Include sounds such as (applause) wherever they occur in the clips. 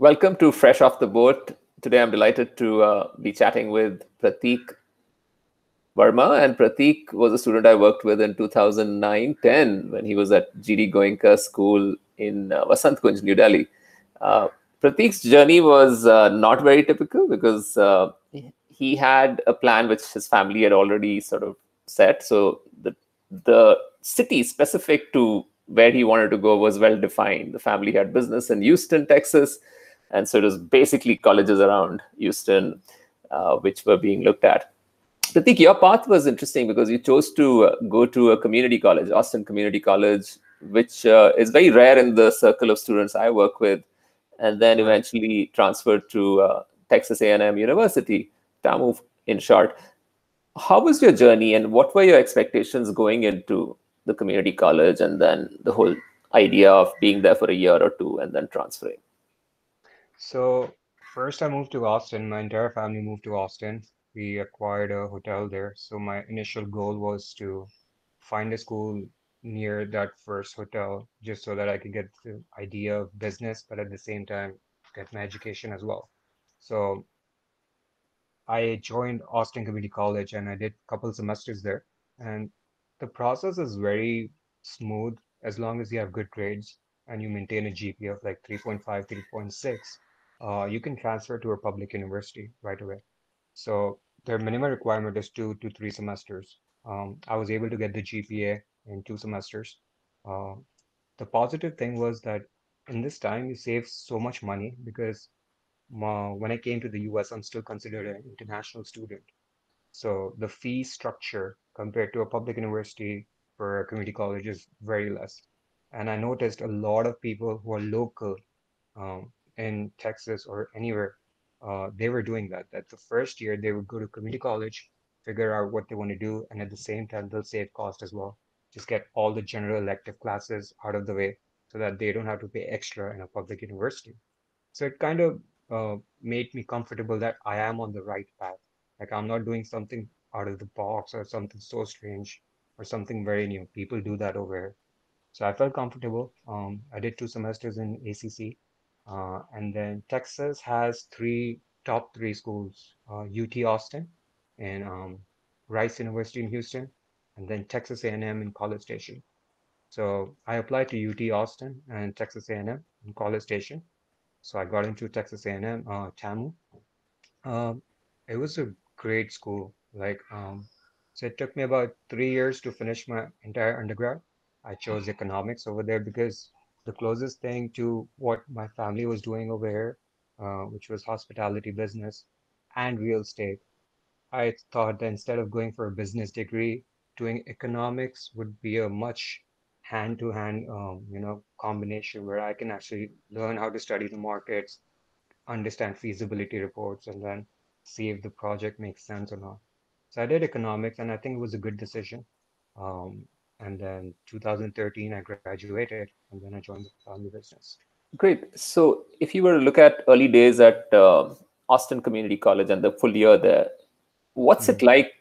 Welcome to Fresh Off the Boat. Today I'm delighted to uh, be chatting with Pratik Verma. And Pratik was a student I worked with in 2009 10 when he was at GD Goenka School in uh, Vasant Kunj, New Delhi. Uh, Prateek's journey was uh, not very typical because uh, he had a plan which his family had already sort of set. So the the city specific to where he wanted to go was well defined. The family had business in Houston, Texas, and so it was basically colleges around Houston uh, which were being looked at. I think your path was interesting because you chose to uh, go to a community college, Austin Community College, which uh, is very rare in the circle of students I work with, and then eventually transferred to uh, Texas A&M University, TAMU in short. How was your journey, and what were your expectations going into the community college, and then the whole idea of being there for a year or two and then transferring? So first, I moved to Austin. My entire family moved to Austin. We acquired a hotel there. So my initial goal was to find a school near that first hotel just so that I could get the idea of business, but at the same time get my education as well. So I joined Austin Community College and I did a couple semesters there. And the process is very smooth as long as you have good grades and you maintain a GPA of like 3.5, 3.6, uh, you can transfer to a public university right away. So their minimum requirement is two to three semesters. Um, I was able to get the GPA in two semesters. Uh, the positive thing was that in this time you save so much money because uh, when I came to the US, I'm still considered an international student. So the fee structure compared to a public university for a community college is very less. And I noticed a lot of people who are local um, in Texas or anywhere, uh, they were doing that. That the first year they would go to community college, figure out what they want to do, and at the same time they'll save cost as well just get all the general elective classes out of the way so that they don't have to pay extra in a public university. So it kind of uh, made me comfortable that I am on the right path. Like I'm not doing something out of the box or something so strange or something very new. People do that over here. So I felt comfortable. Um, I did two semesters in ACC. Uh, and then Texas has three top three schools, uh, UT Austin and um, Rice University in Houston and then Texas A&M in College Station. So I applied to UT Austin and Texas A&M in College Station. So I got into Texas A&M, uh, TAMU. Um, it was a great school. Like, um, so it took me about three years to finish my entire undergrad. I chose economics over there because the closest thing to what my family was doing over here, uh, which was hospitality business and real estate, I thought that instead of going for a business degree, doing economics would be a much hand-to-hand um, you know combination where i can actually learn how to study the markets understand feasibility reports and then see if the project makes sense or not. So i did economics and i think it was a good decision. Um, and then 2013 i graduated and then i joined the family business great so if you were to look at early days at uh, austin community college and the full year there what's mm-hmm. it like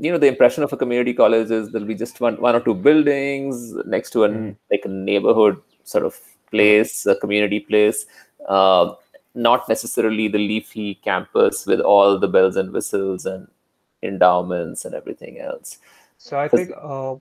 you know the impression of a community college is there'll be just one one or two buildings next to a mm. like a neighborhood sort of place a community place uh, not necessarily the leafy campus with all the bells and whistles and endowments and everything else so i think uh,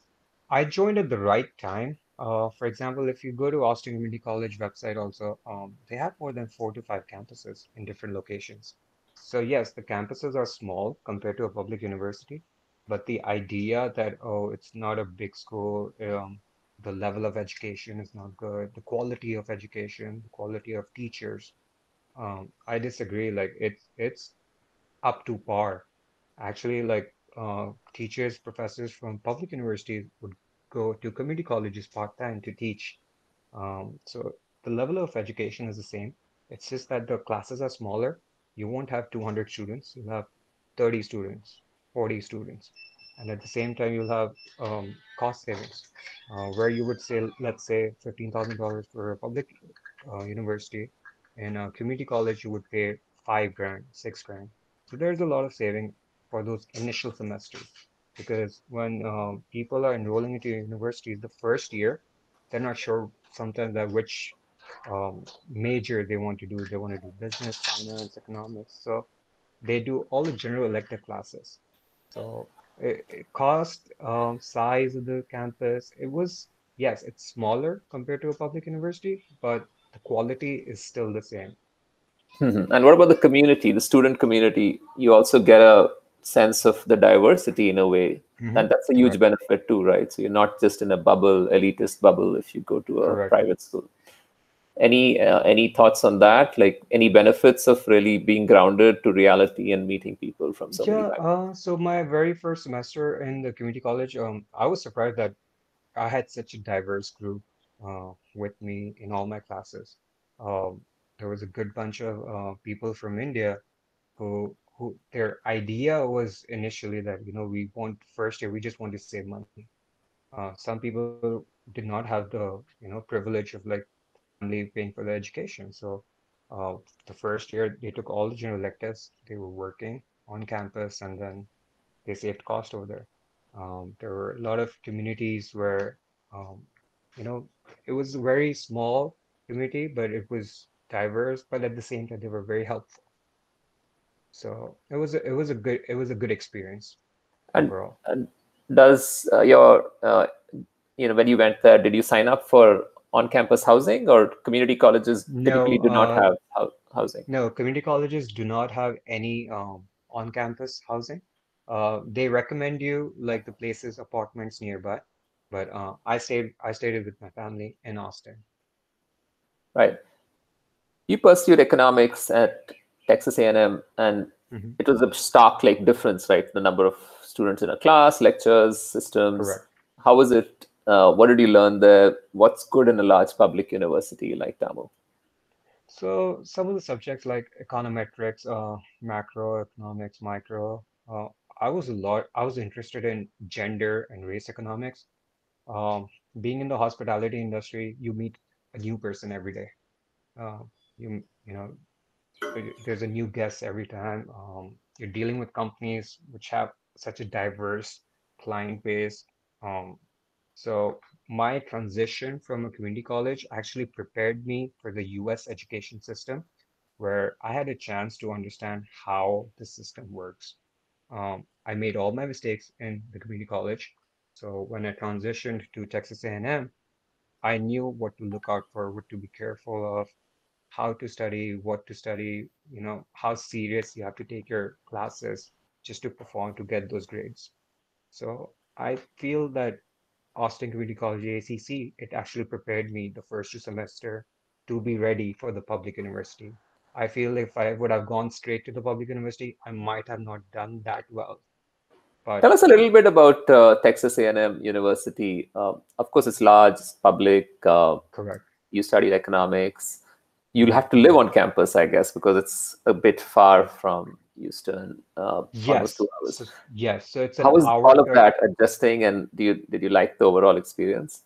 i joined at the right time. Uh, for example if you go to austin community college website also um, they have more than four to five campuses in different locations. So yes the campuses are small compared to a public university but the idea that oh it's not a big school um, the level of education is not good the quality of education the quality of teachers um, i disagree. Like it's it's up to par. Actually like uh, teachers professors from public universities would go to community colleges part-time to teach um, so the level of education is the same it's just that the classes are smaller you won't have 200 students you'll have 30 students 40 students. And at the same time, you'll have um, cost savings, uh, where you would say, let's say, $15,000 for a public uh, university. In a community college, you would pay five grand, six grand. So there's a lot of saving for those initial semesters. Because when um, people are enrolling into universities the first year, they're not sure sometimes that which um, major they want to do. They want to do business, finance, economics. So they do all the general elective classes. So it, it cost, um, size of the campus, it was, yes, it's smaller compared to a public university, but the quality is still the same. Mhm. And what about the community, the student community? You also get a sense of the diversity in a way, Mhm. and that's a huge Correct. benefit too, right? So you're not just in a bubble, elitist bubble, if you go to a Correct. private school. Any uh, any thoughts on that? Like any benefits of really being grounded to reality and meeting people from so Yeah, backgrounds? uh, so my very first semester in the community college, um, I was surprised that I had such a diverse group uh, with me in all my classes. Um, there was a good bunch of uh, people from India who who their idea was initially that, you know, we want first year, we just want to save money. Uh, some people did not have the, you know, privilege of like family paying for their education. So uh, the first year they took all the general electives. They were working on campus and then they saved cost over there. Um, there were a lot of communities where, um, you know, it was a very small community, but it was diverse, but at the same time they were very helpful. So it was a, it was a good it was a good experience And, overall. and does uh, your uh, you know when you went there, did you sign up for on-campus housing, or community colleges typically No, do not uh, have housing? no, community colleges do not have any um, on-campus housing. Uh, they recommend you like the places, apartments nearby. But uh, I stayed I stayed with my family in Austin. Right. You pursued economics at Texas A&M, and hmm it was a stark like difference, right? The number of students in a class, lectures, systems. Correct. How was it? Uh, what did you learn there? What's good in a large public university like TAMU? So some of the subjects like econometrics, uh, macroeconomics, micro, uh, I was a lot, I was interested in gender and race economics. Um, being in the hospitality industry, you meet a new person every day. Uh, you you know, there's a new guest every time. Um, you're dealing with companies which have such a diverse client base. Um, so my transition from a community college actually prepared me for the US education system, where I had a chance to understand how the system works. Um, I made all my mistakes in the community college. So when I transitioned to Texas A&M, I knew what to look out for, what to be careful of, how to study, what to study, you know, how serious you have to take your classes just to perform to get those grades. So I feel that Austin Community College ACC, it actually prepared me the first two semester to be ready for the public university. I feel if I would have gone straight to the public university, I might have not done that well. Tell us a little bit about uh, Texas A&M University. Um, of course, it's large, it's public. Uh, correct. you studied economics. You'll have to live on campus, I guess, because it's a bit far from Houston, uh, Yes. hours. So yes. So it's an How was all of that adjusting, and do you did you like the overall experience?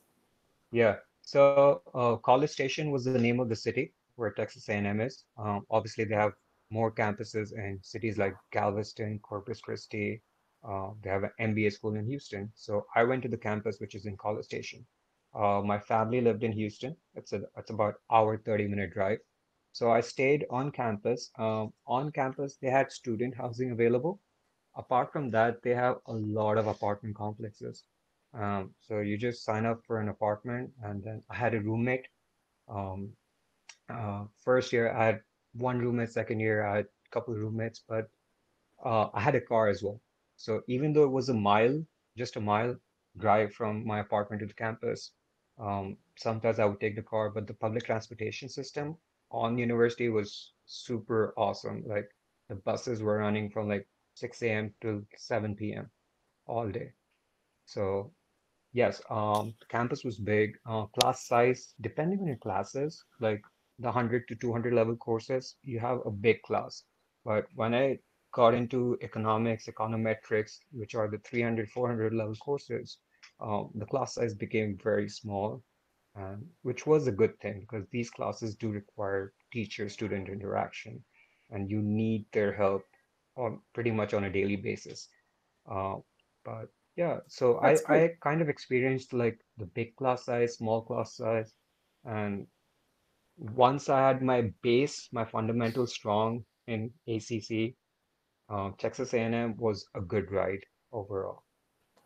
Yeah. So uh, College Station was the name of the city where Texas A&M is. Um, obviously, they have more campuses in cities like Galveston, Corpus Christi. Uh, they have an MBA school in Houston. So I went to the campus, which is in College Station. Uh, my family lived in Houston. It's a it's about hour 30 minute drive. So I stayed on campus. Um, on campus, they had student housing available. Apart from that, they have a lot of apartment complexes. Um, so you just sign up for an apartment, and then I had a roommate. Um, uh, first year I had one roommate, second year I had a couple of roommates, but uh, I had a car as well. So even though it was a mile, just a mile drive from my apartment to the campus, um, sometimes I would take the car, but the public transportation system on university was super awesome. Like the buses were running from like 6 a.m. to 7 p.m. all day. So Yes, um, campus was big. Uh, class size, depending on your classes, like the 100 to 200 level courses, you have a big class. But when I got into economics, econometrics, which are the 300, 400 level courses, um, the class size became very small, and which was a good thing because these classes do require teacher-student interaction, and you need their help on pretty much on a daily basis. Uh, but yeah, so I great. I kind of experienced like the big class size, small class size, and once I had my base, my fundamentals strong in ACC, uh, Texas A&M was a good ride overall.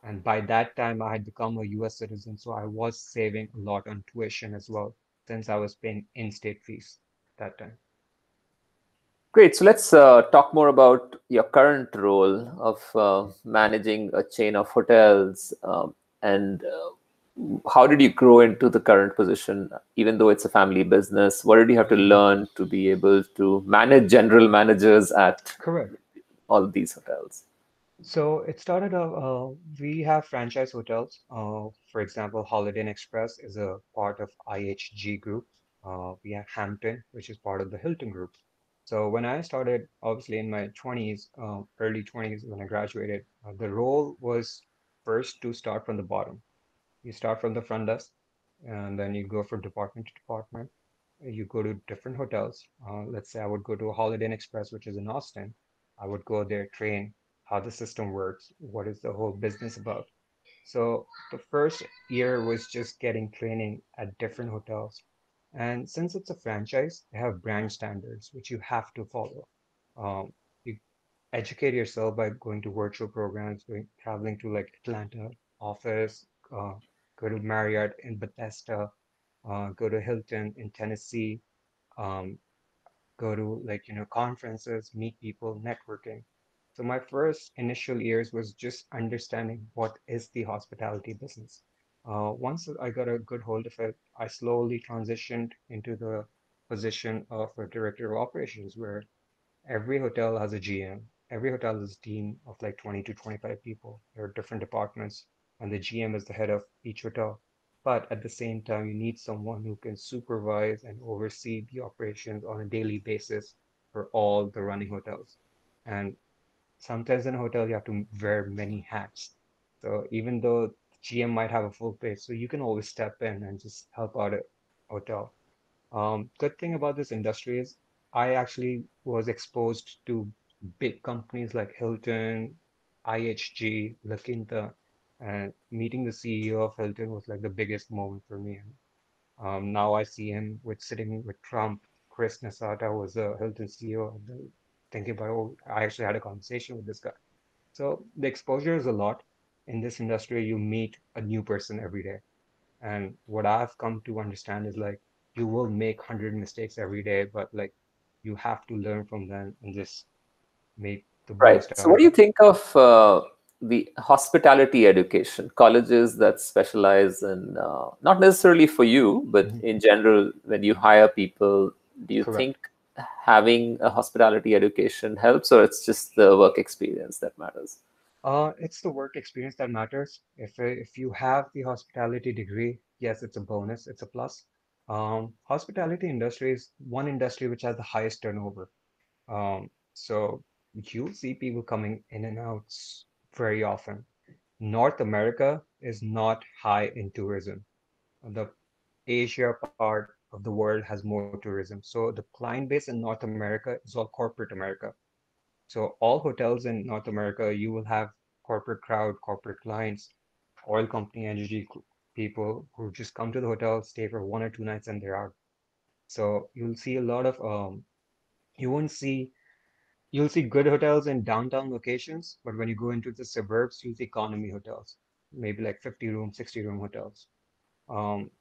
And by that time, I had become a US citizen, so I was saving a lot on tuition as well, since I was paying in-state fees that time. Great. So let's uh, talk more about your current role of uh, managing a chain of hotels um, and uh, how did you grow into the current position even though it's a family business what did you have to learn to be able to manage general managers at correct all these hotels so it started uh, uh, we have franchise hotels uh, for example holiday inn express is a part of ihg group uh, we have hampton which is part of the hilton group. So when i started obviously in my 20s uh, early 20s when i graduated uh, the role was first to start from the bottom. You start from the front desk and then you go from department to department. You go to different hotels. Uh, let's say i would go to a holiday inn express which is in austin. I would go there train how the system works what is the whole business about. So the first year was just getting training at different hotels. And since it's a franchise they have brand standards which you have to follow. Um, you educate yourself by going to virtual programs going traveling to like atlanta office uh, go to Marriott in Bethesda, uh, go to Hilton in Tennessee, um, go to like, you know, conferences, meet people, networking. So my first initial years was just understanding what is the hospitality business. Uh, once I got a good hold of it, I slowly transitioned into the position of a director of operations where every hotel has a GM. Every hotel has a team of like 20 to 25 people. There are different departments and the GM is the head of each hotel. But at the same time, you need someone who can supervise and oversee the operations on a daily basis for all the running hotels. And sometimes in a hotel, you have to wear many hats. So even though GM might have a full plate, so you can always step in and just help out a hotel. Um, good thing about this industry is I actually was exposed to big companies like Hilton, IHG, La Quinta, and meeting the CEO of Hilton was like the biggest moment for me. Um, now I see him with sitting with Trump. Chris Nassetta was a Hilton CEO. Thinking about, oh, I actually had a conversation with this guy. So the exposure is a lot. In this industry, you meet a new person every day. And what I've come to understand is like, you will make 100 mistakes every day, but like, you have to learn from them and just make the right. Right. So, what do you think of uh, the hospitality education colleges that specialize in uh, not necessarily for you but mm-hmm. in general when you hire people do you Correct. think having a hospitality education helps or it's just the work experience that matters uh, it's the work experience that matters if if you have the hospitality degree yes it's a bonus it's a plus um, hospitality industry is one industry which has the highest turnover um, so you see people coming in and out very often. North America is not high in tourism. The Asia part of the world has more tourism. So the client base in North America is all corporate America. So all hotels in North America, you will have corporate crowd, corporate clients, oil company, energy people who just come to the hotel, stay for one or two nights, and they're out. So you'll see a lot of um, you won't see you'll see good hotels in downtown locations, but when you go into the suburbs, you'll see economy hotels, maybe like 50 room, 60 room hotels. Um,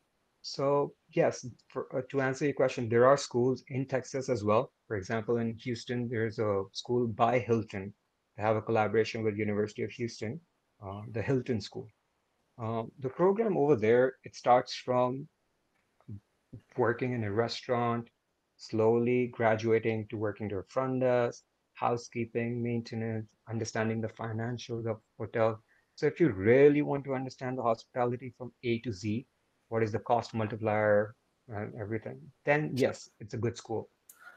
so yes, for, uh, to answer your question, there are schools in Texas as well. For example, in Houston, there's a school by Hilton. They have a collaboration with University of Houston, uh, the Hilton School. Um, the program over there, it starts from working in a restaurant, slowly graduating to working to a front desk, housekeeping, maintenance, understanding the financials of hotel. So if you really want to understand the hospitality from A to Z, what is the cost multiplier and everything, then yes, it's a good school.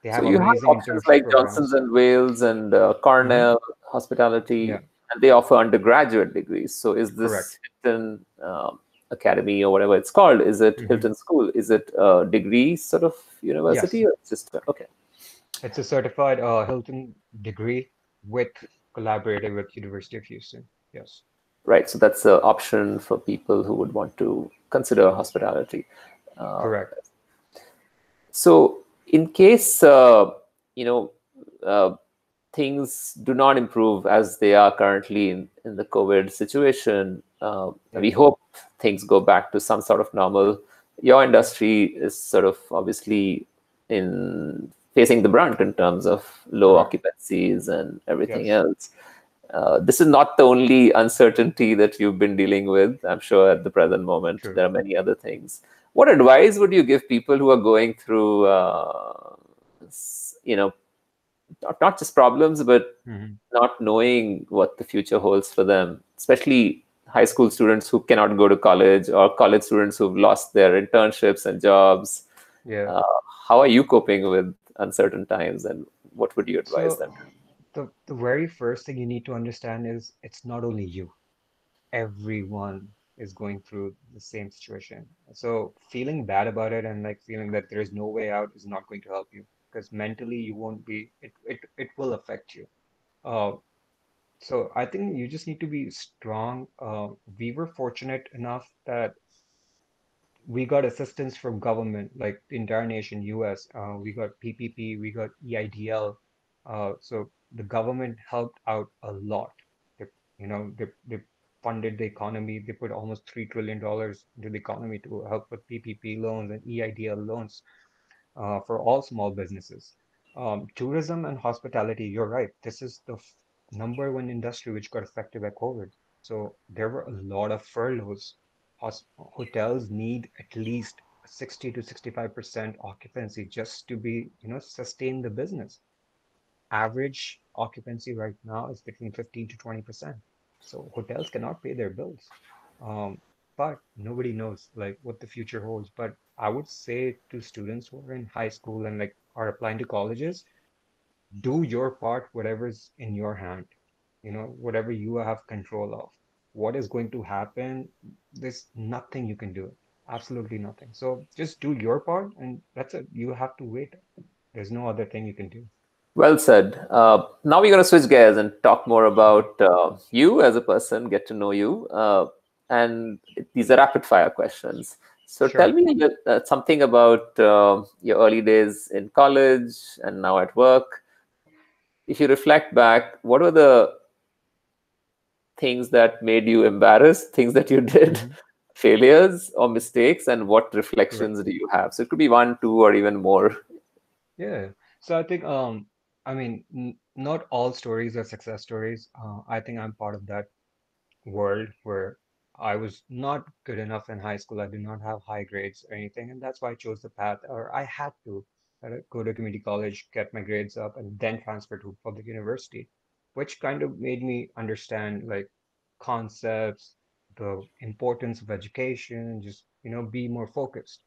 They have so you have options like programs. Johnson's and Wales and uh, Cornell mm-hmm. Hospitality, yeah. and they offer undergraduate degrees. So is this Correct. Hilton um, Academy or whatever it's called? Is it mm-hmm. Hilton School? Is it a degree sort of university yes. or just okay? It's a certified uh, Hilton degree with collaborating with University of Houston. Yes. Right. So that's an option for people who would want to consider hospitality. Uh, Correct. So, in case uh, you know uh, things do not improve as they are currently in, in the COVID situation, uh, we hope things go back to some sort of normal. Your industry is sort of obviously in facing the brunt in terms of low occupancies and everything Yes. else. Uh, this is not the only uncertainty that you've been dealing with. I'm sure at the present moment True. there are many other things. What advice would you give people who are going through, uh, you know, not, not just problems, but Mhm. not knowing what the future holds for them, especially high school students who cannot go to college or college students who've lost their internships and jobs. Yeah. Uh, how are you coping with uncertain times and what would you advise So them? The the very first thing you need to understand is it's not only you. Everyone is going through the same situation. So feeling bad about it and like feeling that there is no way out is not going to help you because mentally you won't be it it it will affect you. Uh, so I think you just need to be strong. Uh, we were fortunate enough that we got assistance from government, like the entire nation, US. Uh, we got PPP, we got EIDL. Uh, so the government helped out a lot. They, you know, they, they funded the economy. They put almost three trillion dollars into the economy to help with PPP loans and EIDL loans uh, for all small businesses. Um, tourism and hospitality, you're right. This is the f- number one industry which got affected by COVID. So there were a lot of furloughs. Hos hotels need at least 60 to 65% occupancy just to be, you know, sustain the business. Average occupancy right now is between 15 to 20%. So hotels cannot pay their bills. Um, but nobody knows like what the future holds. But I would say to students who are in high school and like are applying to colleges, do your part, whatever's in your hand, you know, whatever you have control of. What is going to happen? There's nothing you can do. Absolutely nothing. So just do your part, and that's it. You have to wait. There's no other thing you can do. Well said. Uh, now we're going to switch gears and talk more about uh, you as a person, get to know you. Uh, and these are rapid fire questions. So Sure. tell me a bit, uh, something about uh, your early days in college and now at work. If you reflect back, what were the things that made you embarrassed, things that you (laughs) did, Mhm. failures or mistakes, and what reflections do you have? So it could be one, two, or even more. Yeah. So I think um I mean n not all stories are success stories. Uh, I think I'm part of that world where I was not good enough in high school. I did not have high grades or anything, and that's why I chose the path, or I had to uh, go to community college, get my grades up, and then transfer to public university, which kind of made me understand like concepts, the importance of education, and just you know, be more focused.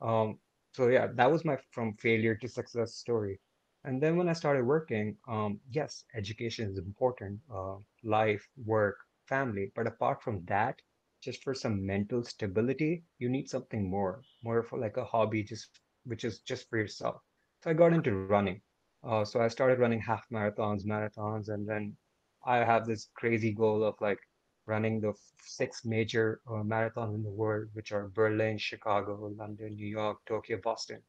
Um, so yeah, that was my from failure to success story. And then when I started working, um, yes, education is important, uh, life, work, family. But apart from that, just for some mental stability, you need something more, more for like a hobby, just which is just for yourself. So I got into running. Uh, so I started running half marathons, marathons, and then I have this crazy goal of like running the six major uh, marathons in the world, which are Berlin, Chicago, London, New York, Tokyo, Boston.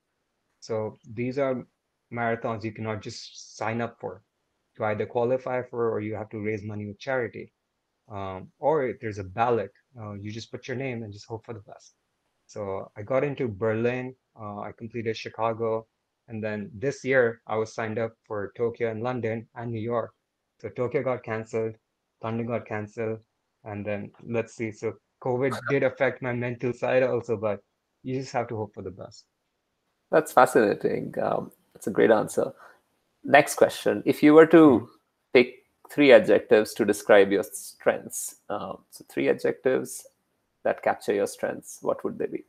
So these are marathons you cannot just sign up for to either qualify for or you have to raise money with charity. Um, or if there's a ballot, uh, you just put your name and just hope for the best. So I got into Berlin, uh, I completed Chicago, and then this year I was signed up for Tokyo and London and New York. So Tokyo got canceled, London got canceled, and then let's see. So COVID did affect my mental side also, but you just have to hope for the best. That's fascinating. Um, that's a great answer. Next question. If you were to pick three adjectives to describe your strengths, um, so three adjectives that capture your strengths, what would they be?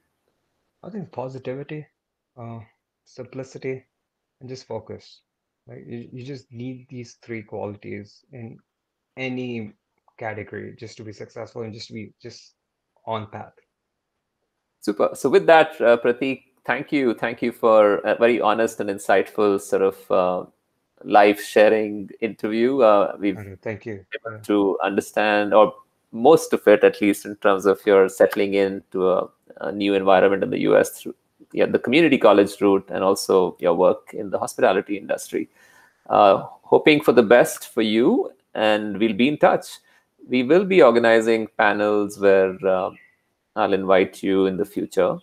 I think positivity, uh, simplicity, and just focus. Like you, you just need these three qualities in any category just to be successful and just to be just on path. Super. So with that, uh, Pratik, thank you. Thank you for a very honest and insightful sort of uh, life sharing interview. Uh, we've thank you. to understand, or most of it at least, in terms of your settling into a, a new environment in the US through yeah, the community college route and also your work in the hospitality industry. Uh, hoping for the best for you, and we'll be in touch. We will be organizing panels where uh, I'll invite you in the future.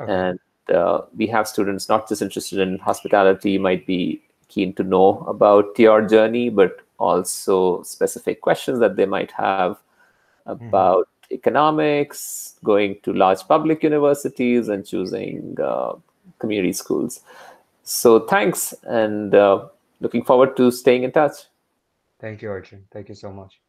Okay. And uh, we have students not just interested in hospitality, might be keen to know about your journey, but also specific questions that they might have about economics, going to large public universities, and choosing uh, community schools. So thanks, and uh, looking forward to staying in touch. Thank you, Arjun. Thank you so much.